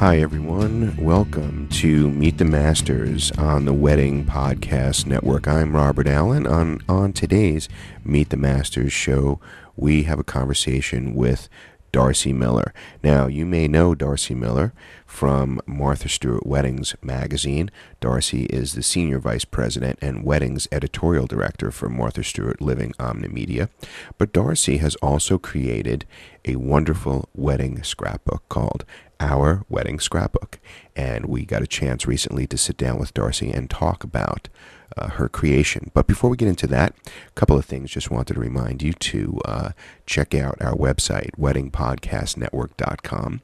Hi, everyone. Welcome to Meet the Masters on the Wedding Podcast Network. I'm Robert Allen. On, on today's Meet the Masters show, we have a conversation with Darcy Miller. Now, you may know Darcy Miller from Martha Stewart Weddings magazine. Darcy is the Senior Vice President and Weddings Editorial Director for Martha Stewart Living Omnimedia. But Darcy has also created a wonderful wedding scrapbook called Our Wedding Scrapbook. And we got a chance recently to sit down with Darcy and talk about uh, her creation. But before we get into that, a couple of things just wanted to remind you to uh, check out our website, weddingpodcastnetwork.com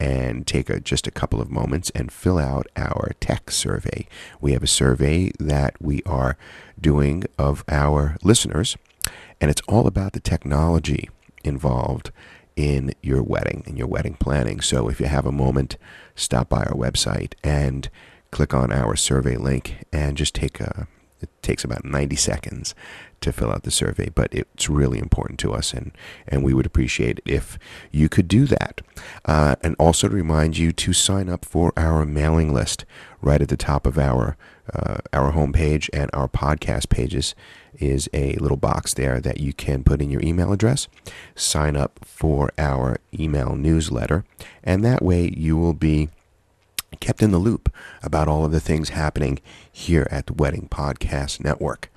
and take a, just a couple of moments and fill out our tech survey. We have a survey that we are doing of our listeners, and it's all about the technology involved in your wedding and your wedding planning. So if you have a moment, stop by our website and click on our survey link and just take a it takes about 90 seconds to fill out the survey, but it's really important to us, and, and we would appreciate it if you could do that. Uh, and also to remind you to sign up for our mailing list right at the top of our uh, our homepage and our podcast pages is a little box there that you can put in your email address, sign up for our email newsletter, and that way you will be kept in the loop about all of the things happening here at the Wedding Podcast Network.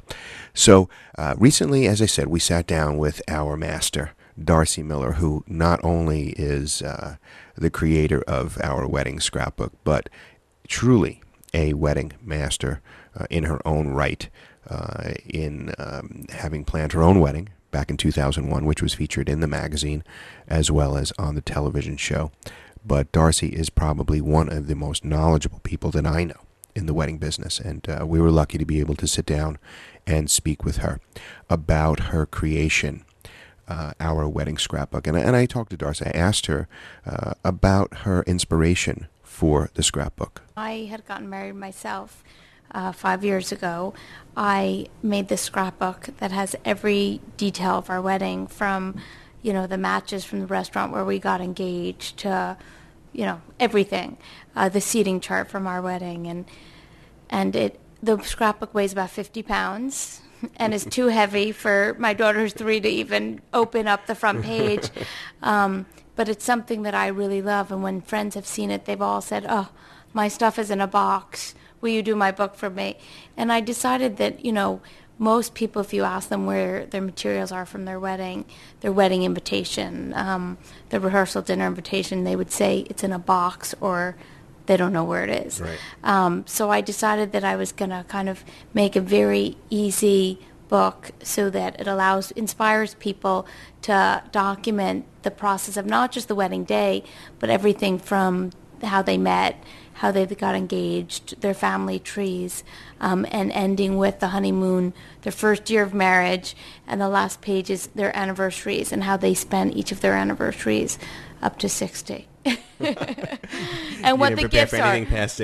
So, uh, recently, as I said, we sat down with our master, Darcy Miller, who not only is uh, the creator of our wedding scrapbook, but truly a wedding master uh, in her own right, uh, in um, having planned her own wedding back in 2001, which was featured in the magazine as well as on the television show. But Darcy is probably one of the most knowledgeable people that I know in the wedding business, and uh, we were lucky to be able to sit down and speak with her about her creation, uh, our wedding scrapbook. And, and I talked to Darcy. I asked her uh, about her inspiration for the scrapbook. I had gotten married myself uh, five years ago. I made this scrapbook that has every detail of our wedding from you know, the matches from the restaurant where we got engaged to, you know, everything, uh, the seating chart from our wedding, and and it the scrapbook weighs about 50 pounds and is too heavy for my daughter's three to even open up the front page. Um, but it's something that I really love, and when friends have seen it, they've all said, "Oh, my stuff is in a box. Will you do my book for me?" And I decided that you know most people, if you ask them where their materials are from their wedding, their wedding invitation, um, the rehearsal dinner invitation, they would say it's in a box or they don't know where it is. Right. Um, so I decided that I was going to kind of make a very easy book so that it allows inspires people to document the process of not just the wedding day, but everything from how they met how they got engaged, their family trees, um, and ending with the honeymoon, their first year of marriage, and the last page is their anniversaries and how they spent each of their anniversaries up to 60. and what the gifts are.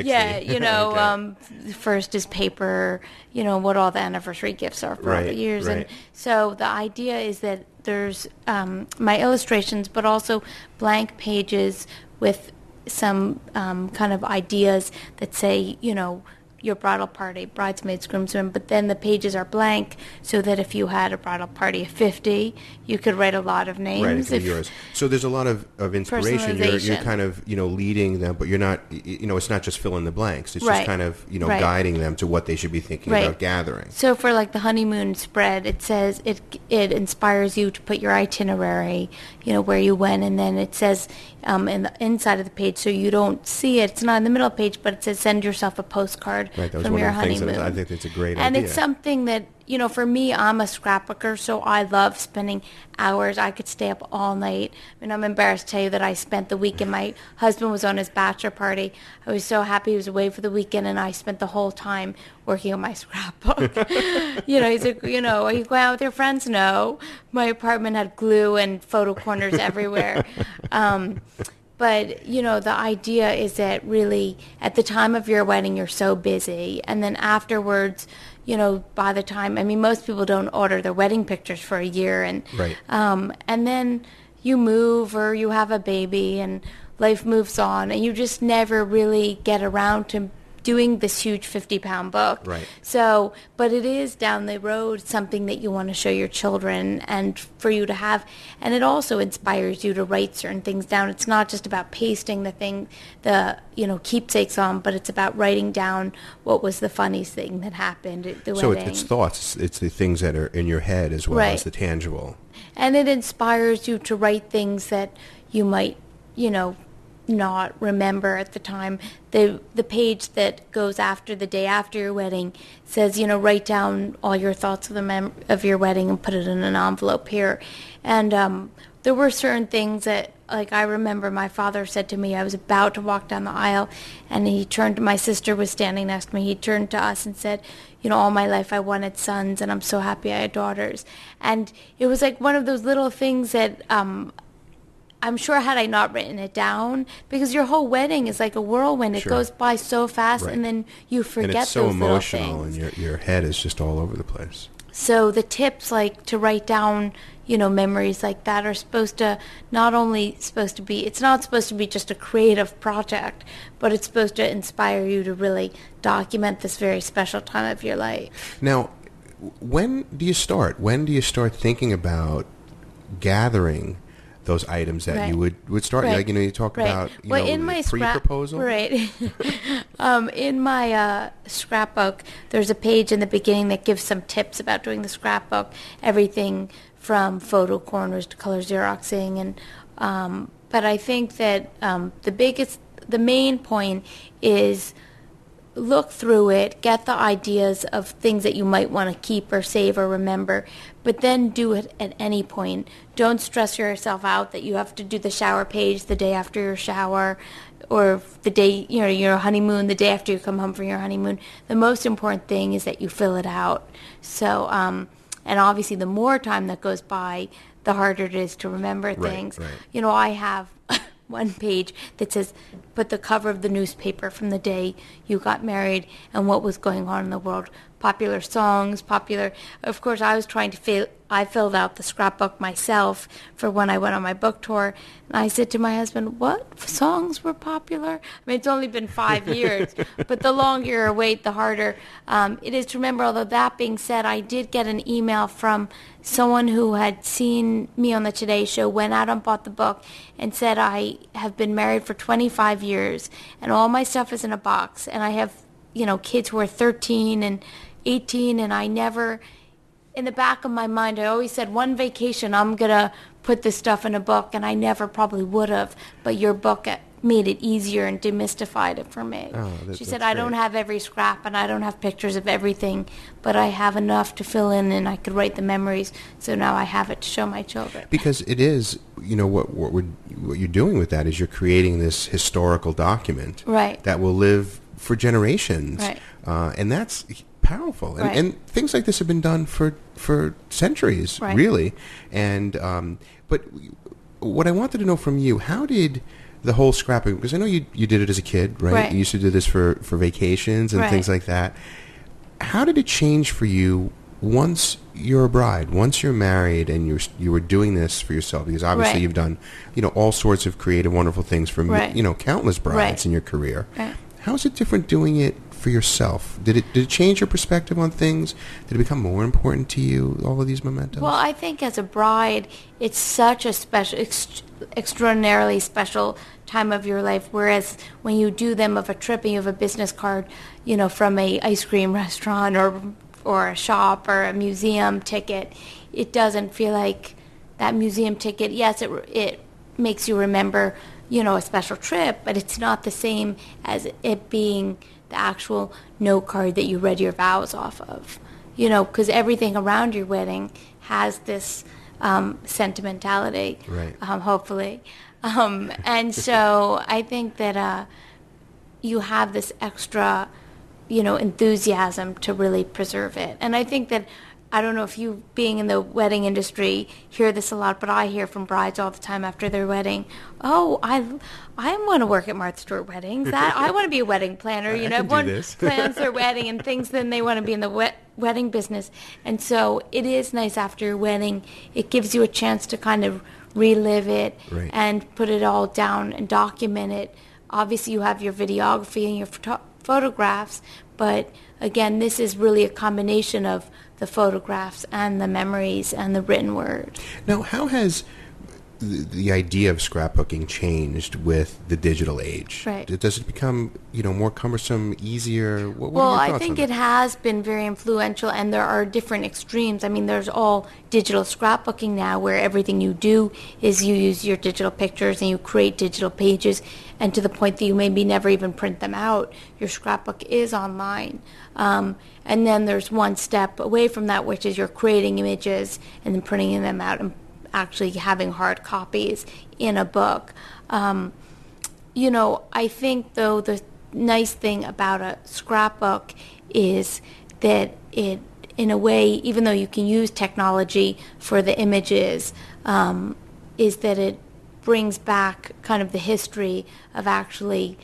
Yeah, you know, okay. um, first is paper, you know, what all the anniversary gifts are for right, all the years. Right. And so the idea is that there's um, my illustrations, but also blank pages with some um, kind of ideas that say, you know, your bridal party, bridesmaids, groomsmen, but then the pages are blank so that if you had a bridal party of 50, you could write a lot of names. Right, be yours. So there's a lot of, of inspiration. You're, you're kind of, you know, leading them, but you're not, you know, it's not just fill in the blanks. It's right. just kind of, you know, right. guiding them to what they should be thinking right. about gathering. So for like the honeymoon spread, it says it it inspires you to put your itinerary, you know, where you went, and then it says um, in the inside of the page, so you don't see it. It's not in the middle of the page, but it says send yourself a postcard right, from your honeymoon. I think that's a great and idea. And it's something that you know, for me, I'm a scrapbooker, so I love spending hours. I could stay up all night. I mean, I'm embarrassed to tell you that I spent the weekend. My husband was on his bachelor party. I was so happy he was away for the weekend, and I spent the whole time working on my scrapbook. you know, he's a, you know, are you go out with your friends. No, my apartment had glue and photo corners everywhere. Um, but you know the idea is that really at the time of your wedding you're so busy and then afterwards you know, by the time, I mean, most people don't order their wedding pictures for a year, and right. um, and then you move or you have a baby, and life moves on, and you just never really get around to doing this huge 50 pound book. Right. So, but it is down the road something that you want to show your children and for you to have. And it also inspires you to write certain things down. It's not just about pasting the thing, the, you know, keepsakes on, but it's about writing down what was the funniest thing that happened at the So wedding. it's, it's thoughts. It's the things that are in your head as well Right. as the tangible. and it inspires you to write things that you might, you know, not remember at the time. The the page that goes after the day after your wedding says, you know, write down all your thoughts of the mem- of your wedding and put it in an envelope here. And um, there were certain things that, like I remember, my father said to me. I was about to walk down the aisle, and he turned. My sister was standing next to me. He turned to us and said, you know, all my life I wanted sons, and I'm so happy I had daughters. And it was like one of those little things that um, I'm sure had I not written it down, because your whole wedding is like a whirlwind. It Sure. goes by so fast, Right. and then you forget and it's so emotional, and your your head is just all over the place. So the tips like to write down, you know, memories like that are supposed to not only supposed to be it's not supposed to be just a creative project, but it's supposed to inspire you to really document this very special time of your life. Now, when do you start? When do you start thinking about gathering those items that Right. you would, would start? Right. Like, you know, you talk Right. about you well, know, in my scrap- pre-proposal. right? um, in my uh, scrapbook, there's a page in the beginning that gives some tips about doing the scrapbook. Everything from photo corners to color xeroxing, and um, but I think that um, the biggest, the main point is look through it, get the ideas of things that you might want to keep or save or remember, but then do it at any point. Don't stress yourself out that you have to do the shower page the day after your shower or the day, you know, your honeymoon, the day after you come home from your honeymoon. The most important thing is that you fill it out. So, um, and obviously the more time that goes by, the harder it is to remember Right, things. right. You know, I have one page that says, put the cover of the newspaper from the day you got married and what was going on in the world. Popular songs, popular. Of course, I was trying to fill. I filled out the scrapbook myself for when I went on my book tour, and I said to my husband, "What songs were popular?" I mean, it's only been five years, but the longer you wait, the harder um, it is to remember. Although that being said, I did get an email from someone who had seen me on the Today Show, went out and bought the book, and said, I have been married for 25 years, and all my stuff is in a box, and I have, you know, kids who are 13 and 18, and I never, in the back of my mind, I always said, one vacation, I'm going to put this stuff in a book, and I never probably would have, but your book uh, made it easier and demystified it for me. Oh, that- she said, I don't have every scrap, and I don't have pictures of everything, but I have enough to fill in, and I could write the memories, so now I have it to show my children. Because it is, you know, what what, we're, what you're doing with that is you're creating this historical document Right. that will live for generations, Right. uh, and that's powerful. And, Right. and things like this have been done for for centuries, Right. really. And um, but what I wanted to know from you, how did the whole scrapping? Because I know you you did it as a kid, right? Right. You used to do this for for vacations and things like that. How did it change for you once you're a bride, once you're married, and you're you were doing this for yourself? Because obviously Right. you've done, you know, all sorts of creative, wonderful things for Right. you know countless brides Right. in your career. How is it different doing it for yourself? Did it did it change your perspective on things? Did it become more important to you? All of these mementos. Well, I think as a bride, it's such a special, ex- extraordinarily special time of your life. Whereas when you do them of a trip and you have a business card, you know, from a ice cream restaurant or or a shop or a museum ticket, it doesn't feel like that museum ticket. Yes, it it makes you remember, you know, a special trip, but it's not the same as it being the actual note card that you read your vows off of you know, because everything around your wedding has this um, sentimentality, Right. um, hopefully. Um, and so I think that uh, you have this extra, you know, enthusiasm to really preserve it. And I think that, I don't know if you, being in the wedding industry, hear this a lot, but I hear from brides all the time after their wedding, oh, I, I want to work at Martha Stewart Weddings. That, I want to be a wedding planner. You I know, do plans their wedding and things, then they want to be in the wed- wedding business. And so it is nice after your wedding. It gives you a chance to kind of relive it, Right. and put it all down and document it. Obviously, you have your videography and your photo- photographs, but again, this is really a combination of the photographs and the memories and the written word. Now, how has the, the idea of scrapbooking changed with the digital age? Right. Does it become, you know, more cumbersome, easier? What, what well, I think it has been very influential, and there are different extremes. I mean, there's all digital scrapbooking now, where everything you do is you use your digital pictures and you create digital pages, and to the point that you maybe never even print them out. Your scrapbook is online. Um, and then there's one step away from that, which is you're creating images and then printing them out and actually having hard copies in a book. Um, you know, I think though the nice thing about a scrapbook is that it, in a way, even though you can use technology for the images, um, is that it brings back kind of the history of actually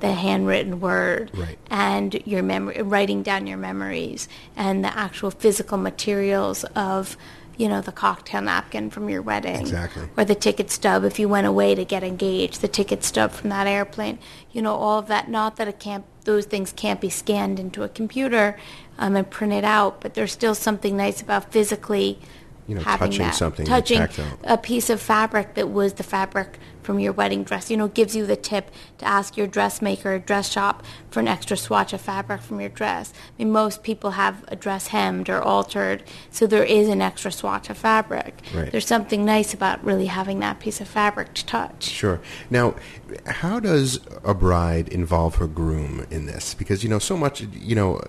the handwritten word Right. and your memory, writing down your memories and the actual physical materials of, you know, the cocktail napkin from your wedding Exactly. or the ticket stub if you went away to get engaged, the ticket stub from that airplane, you know, all of that. Not that it can't, those things can't be scanned into a computer um, and printed out, but there's still something nice about physically You know, having touching that. something, touching a piece of fabric that was the fabric from your wedding dress. You know, gives you the tip to ask your dressmaker or dress shop for an extra swatch of fabric from your dress. I mean, most people have a dress hemmed or altered, so there is an extra swatch of fabric. Right. There's something nice about really having that piece of fabric to touch. Sure. Now, how does a bride involve her groom in this? Because you know, so much you know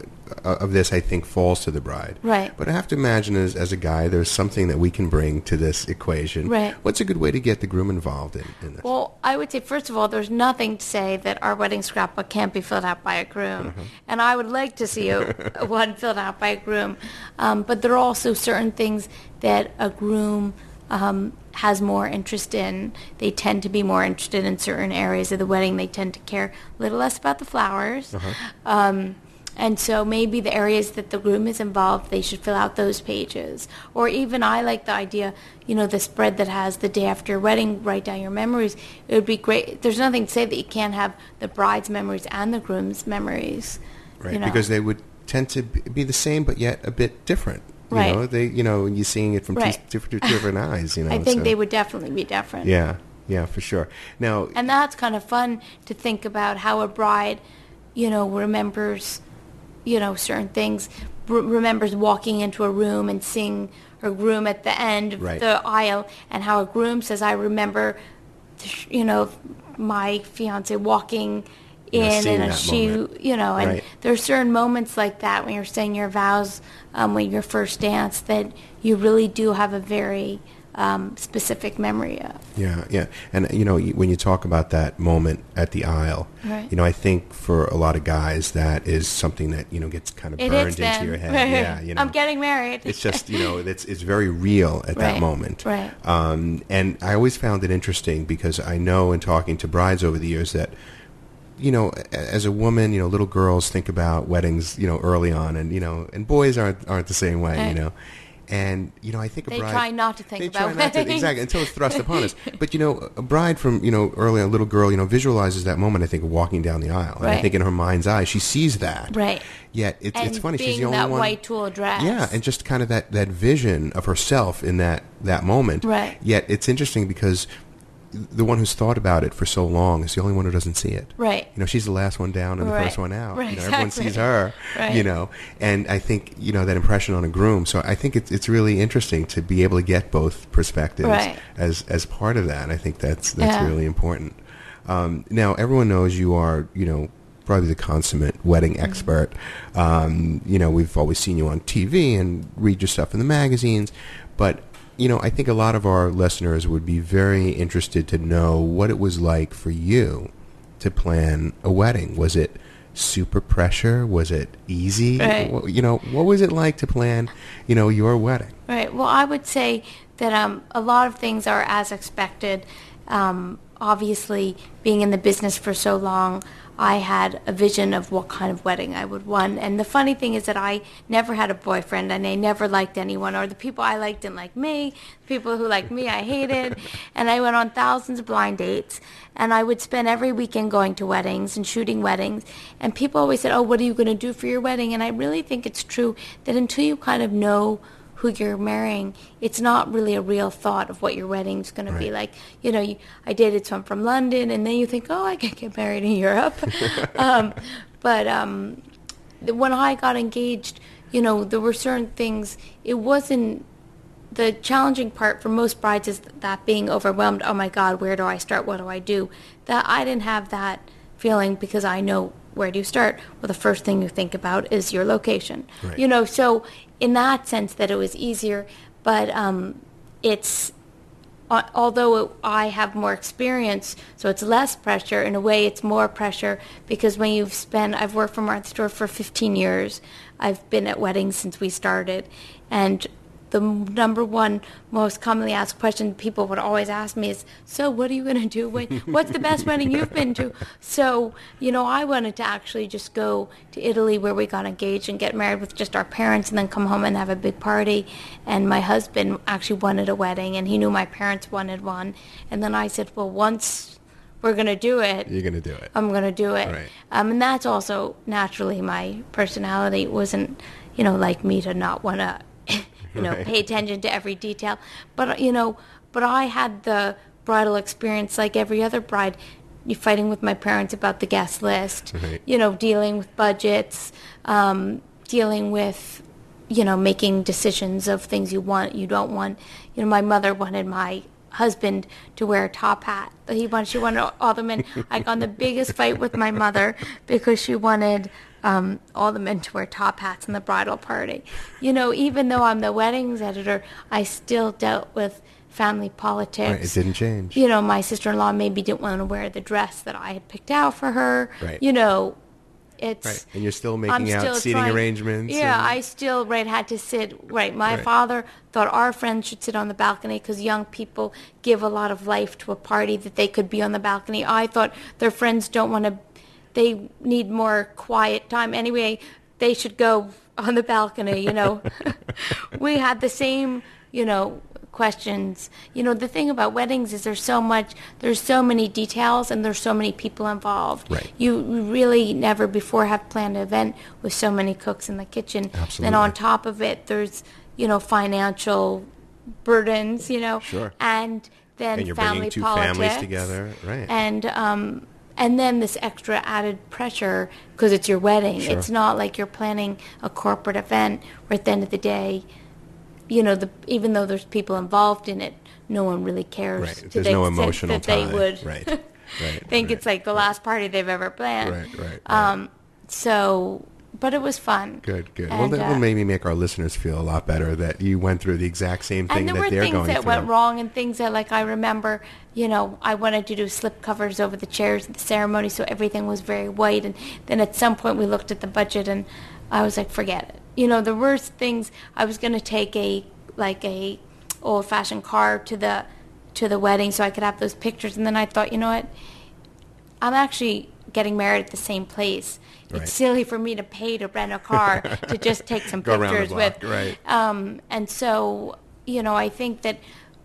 of this, I think, falls to the bride. Right. But I have to imagine, as as a guy, there's something that we can bring to this equation. Right. What's a good way to get the groom involved in, in this? Well, I would say, first of all, there's nothing to say that our wedding scrapbook can't be filled out by a groom. Mm-hmm. And I would like to see a, one filled out by a groom. Um, but there are also certain things that a groom um, has more interest in. They tend to be more interested in certain areas of the wedding. They tend to care a little less about the flowers. Uh-huh. Um, and so maybe the areas that the groom is involved, they should fill out those pages. Or even I like the idea, you know, the spread that has the day after your wedding, write down your memories. It would be great. There's nothing to say that you can't have the bride's memories and the groom's memories. right. you know. Because they would tend to be the same, but yet a bit different. You Right. know, they you know you're seeing it from Right. two different, different eyes. You know. I think so- they would definitely be different. Yeah. Yeah, for sure. Now, And that's kind of fun to think about how a bride, you know, remembers, you know, certain things, re- remembers walking into a room and seeing her groom at the end of Right. the aisle, and how a groom says, "I remember, you know, my fiance walking." Yeah, In seeing and a that shoe, moment. you know, and Right. there are certain moments like that when you're saying your vows, um, when your first dance, that you really do have a very um, specific memory of. Yeah, yeah, and you know when you talk about that moment at the aisle, Right. you know I think for a lot of guys that is something that you know gets kind of It burned into them. your head. Yeah, you know, I'm getting married. it's just you know it's it's very real at that moment. right. Um, and I always found it interesting because I know in talking to brides over the years that. You know, as a woman, you know, little girls think about weddings, you know, early on, and you know, and boys aren't aren't the same way, you know, and you know, I think a They bride try not to think they about try not to, exactly until it's thrust upon us. But you know, a bride from you know early, a little girl, you know, visualizes that moment. I think of walking down the aisle, and I think in her mind's eye, she sees that. Right. Yet it's and it's funny. She's the only one. that one. white tulle dress. Yeah, and just kind of that, that vision of herself in that, that moment. Right. Yet it's interesting because the one who's thought about it for so long is the only one who doesn't see it. Right. You know, she's the last one down and the Right. first one out. Right, you know, everyone exactly. sees her. Right. You know, and I think you know that impression on a groom. So I think it's it's really interesting to be able to get both perspectives Right. as as part of that. I think that's that's Yeah. really important. Um, now everyone knows you are you know probably the consummate wedding Mm-hmm. expert. Um, you know we've always seen you on TV and read your stuff in the magazines, but you know I think a lot of our listeners would be very interested to know what it was like for you to plan a wedding. Was it super pressure? Was it easy? Right. You know what was it like to plan you know your wedding? Right. Well, I would say that um, a lot of things are as expected. Um, obviously, being in the business for so long, I had a vision of what kind of wedding I would want. And the funny thing is that I never had a boyfriend and I never liked anyone, or the people I liked didn't like me. The people who liked me I hated. and I went on thousands of blind dates. And I would spend every weekend going to weddings and shooting weddings. And people always said, oh, what are you going to do for your wedding? And I really think it's true that until you kind of know who you're marrying, it's not really a real thought of what your wedding's going to be like. You know, you, I dated someone from London, and then you think, oh, I could get married in Europe. um, but um, when I got engaged, you know, there were certain things. It wasn't the challenging part for most brides is that being overwhelmed. Oh my God, where do I start? What do I do? That I didn't have that feeling because I know where do you start. Well, the first thing you think about is your location. Right. You know, so in that sense, that it was easier. But um, it's al- although it, I have more experience, so it's less pressure. In a way, it's more pressure because when you've spent, I've worked for Martha Stewart for 15 years. I've been at weddings since we started, and the number one most commonly asked question people would always ask me is, "So, what are you going to do? When, what's the best wedding you've been to?" So, you know, I wanted to actually just go to Italy where we got engaged and get married with just our parents, and then come home and have a big party. And my husband actually wanted a wedding, and he knew my parents wanted one. And then I said, "Well, once we're going to do it, You're going to do it. I'm going to do it. Right. Um, and that's also naturally my personality. It wasn't, you know, like me to not want to, you know, Right. pay attention to every detail. But, you know, but I had the bridal experience like every other bride. You fighting with my parents about the guest list, Right. you know, dealing with budgets, um, dealing with, you know, making decisions of things you want, you don't want. You know, my mother wanted my husband to wear a top hat. He wanted, she wanted all the men. I got in the biggest fight with my mother because she wanted um, all the men to wear top hats in the bridal party. You know, even though I'm the weddings editor, I still dealt with family politics. Right, it didn't change. You know, my sister-in-law maybe didn't want to wear the dress that I had picked out for her. Right. You know, it's Right. And you're still I'm making out still seating trying- arrangements. Yeah, and- I still right had to sit right. My Right. father thought our friends should sit on the balcony because young people give a lot of life to a party that they could be on the balcony. I thought their friends don't want to. They need more quiet time anyway. They should go on the balcony. You know, we had the same. You know questions. You know, the thing about weddings is there's so much, there's so many details and there's so many people involved. Right. You really never before have planned an event with so many cooks in the kitchen. Then on top of it, there's, you know, financial burdens, you know. Sure. And then And you're family bringing two politics. families together, right. And, um, and then this extra added pressure because it's your wedding. Sure. It's not like you're planning a corporate event where at the end of the day, you know, the, even though there's people involved in it, no one really cares. Right. There's the no emotional that they would Right. Right. think right. it's like the last party they've ever planned. Right, right, right. Um, so, but it was fun. Good, good. well, And, that will uh, maybe make our listeners feel a lot better that you went through the exact same thing that they're going through. and there that were things that went wrong and things that like I remember, you know, I wanted to do slip covers over the chairs at the ceremony so everything was very white and then at some point we looked at the budget and I was like, forget it. You know, the worst things I was going to take a like a old fashioned car to the to the wedding so I could have those pictures and then I thought, you know what? I'm actually getting married at the same place. Right. It's silly for me to pay to rent a car to just take some pictures block, with. right. Um, and so, you know, I think that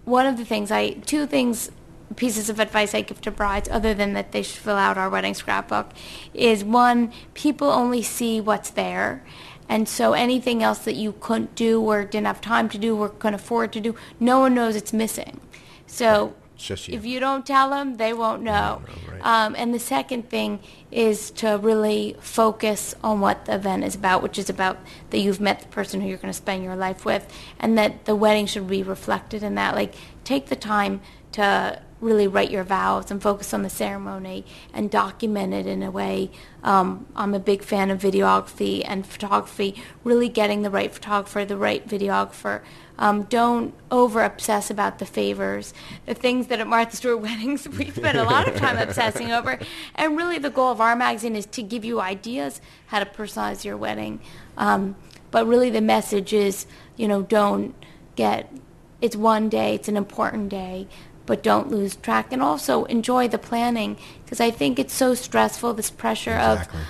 one of the things I, two things, pieces of advice I give to brides, other than that they should fill out our wedding scrapbook, is one, people only see what's there. And so anything else that you couldn't do or didn't have time to do or couldn't afford to do, no one knows it's missing. So It's just you. if you don't tell them, they won't know. know, right. Um, and the second thing is to really focus on what the event is about, which is about that you've met the person who you're going to spend your life with, and that the wedding should be reflected in that. Like, take the time to really write your vows and focus on the ceremony and document it in a way. Um, I'm a big fan of videography and photography, really getting the right photographer, the right videographer. Um, don't over obsess about the favors, the things that at Martha Stewart weddings we spend a lot of time obsessing over. And really, the goal of our magazine is to give you ideas how to personalize your wedding. Um, but really, the message is, you know, don't get. It's one day. It's an important day, but don't lose track and also enjoy the planning because I think it's so stressful, this pressure Exactly. of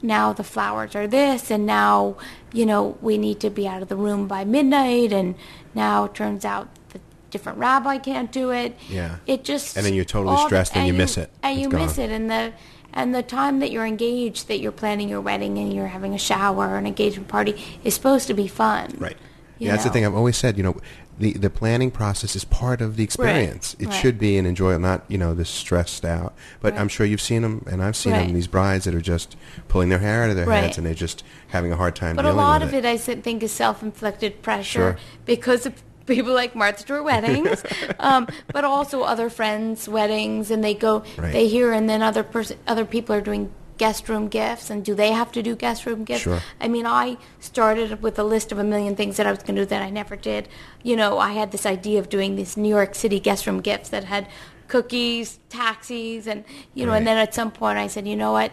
now the flowers are this and now you know we need to be out of the room by midnight and now it turns out the different rabbi can't do it Yeah. it just And then you're totally all the- stressed and you miss it. and It's you miss it and the and the time that you're engaged that you're planning your wedding and you're having a shower or an engagement party is supposed to be fun Right. Yeah, that's the thing I've always said. You know, the the planning process is part of the experience. It right. should be an enjoyable, not you know this stressed out. But I'm sure you've seen them, and I've seen them. These brides that are just pulling their hair out of their Right. heads, and they're just having a hard time But a lot of I think, is self-inflicted pressure Sure. because of people like Martha Stewart weddings, um, but also other friends' weddings, and they go, Right. they hear, and then other person, other people are doing guest room gifts, and do they have to do guest room gifts? Sure. I mean, I started with a list of a million things that I was going to do that I never did. You know, I had this idea of doing these New York City guest room gifts that had cookies, taxis, and you know, Right. and then at some point I said, you know what,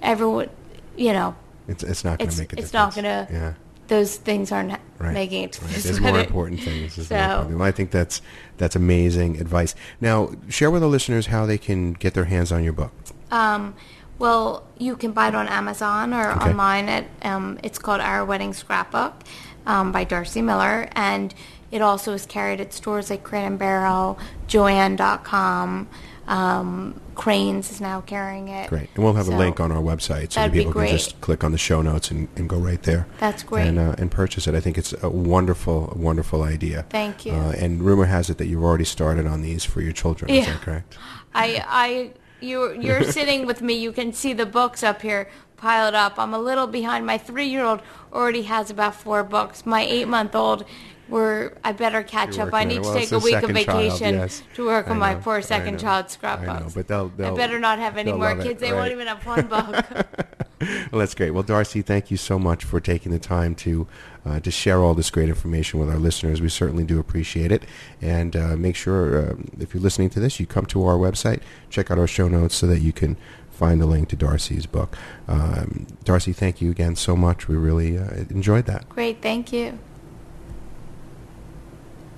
everyone, you know, It's it's not going to make a it's difference. not going to. Yeah. Those things aren't Right. making it Right. this There's more important things. There's So- I think that's that's amazing advice. Now, share with the listeners how they can get their hands on your book. Um, well, you can buy it on Amazon or Okay. online. At um, it's called Our Wedding Scrapbook um, by Darcy Miller, and it also is carried at stores like Crate and Barrel, Joann.com. Um, Crane's is now carrying it. Great. And we'll have a link on our website so that that'd be people can just click on the show notes and, and go right there. That's great. And, uh, and purchase it. I think it's a wonderful, wonderful idea. Thank you. Uh, and rumor has it that you've already started on these for your children. Is that correct? I, I, you, you're sitting with me. You can see the books up here piled up. I'm a little behind. My three-year-old already has about four books. My eight-month-old, we're. I better catch up. I working on it. need to Well, take a week of second child, vacation yes. to work on my poor second child child's I know, but they'll- they'll- I better not have any more love it, kids. They won't even have one book. Well, that's great. Well, Darcy, thank you so much for taking the time to uh, to share all this great information with our listeners. We certainly do appreciate it. And uh, make sure, uh, if you're listening to this, you come to our website, check out our show notes so that you can find the link to Darcy's book. Um, Darcy, thank you again so much. We really uh, enjoyed that. Great. Thank you.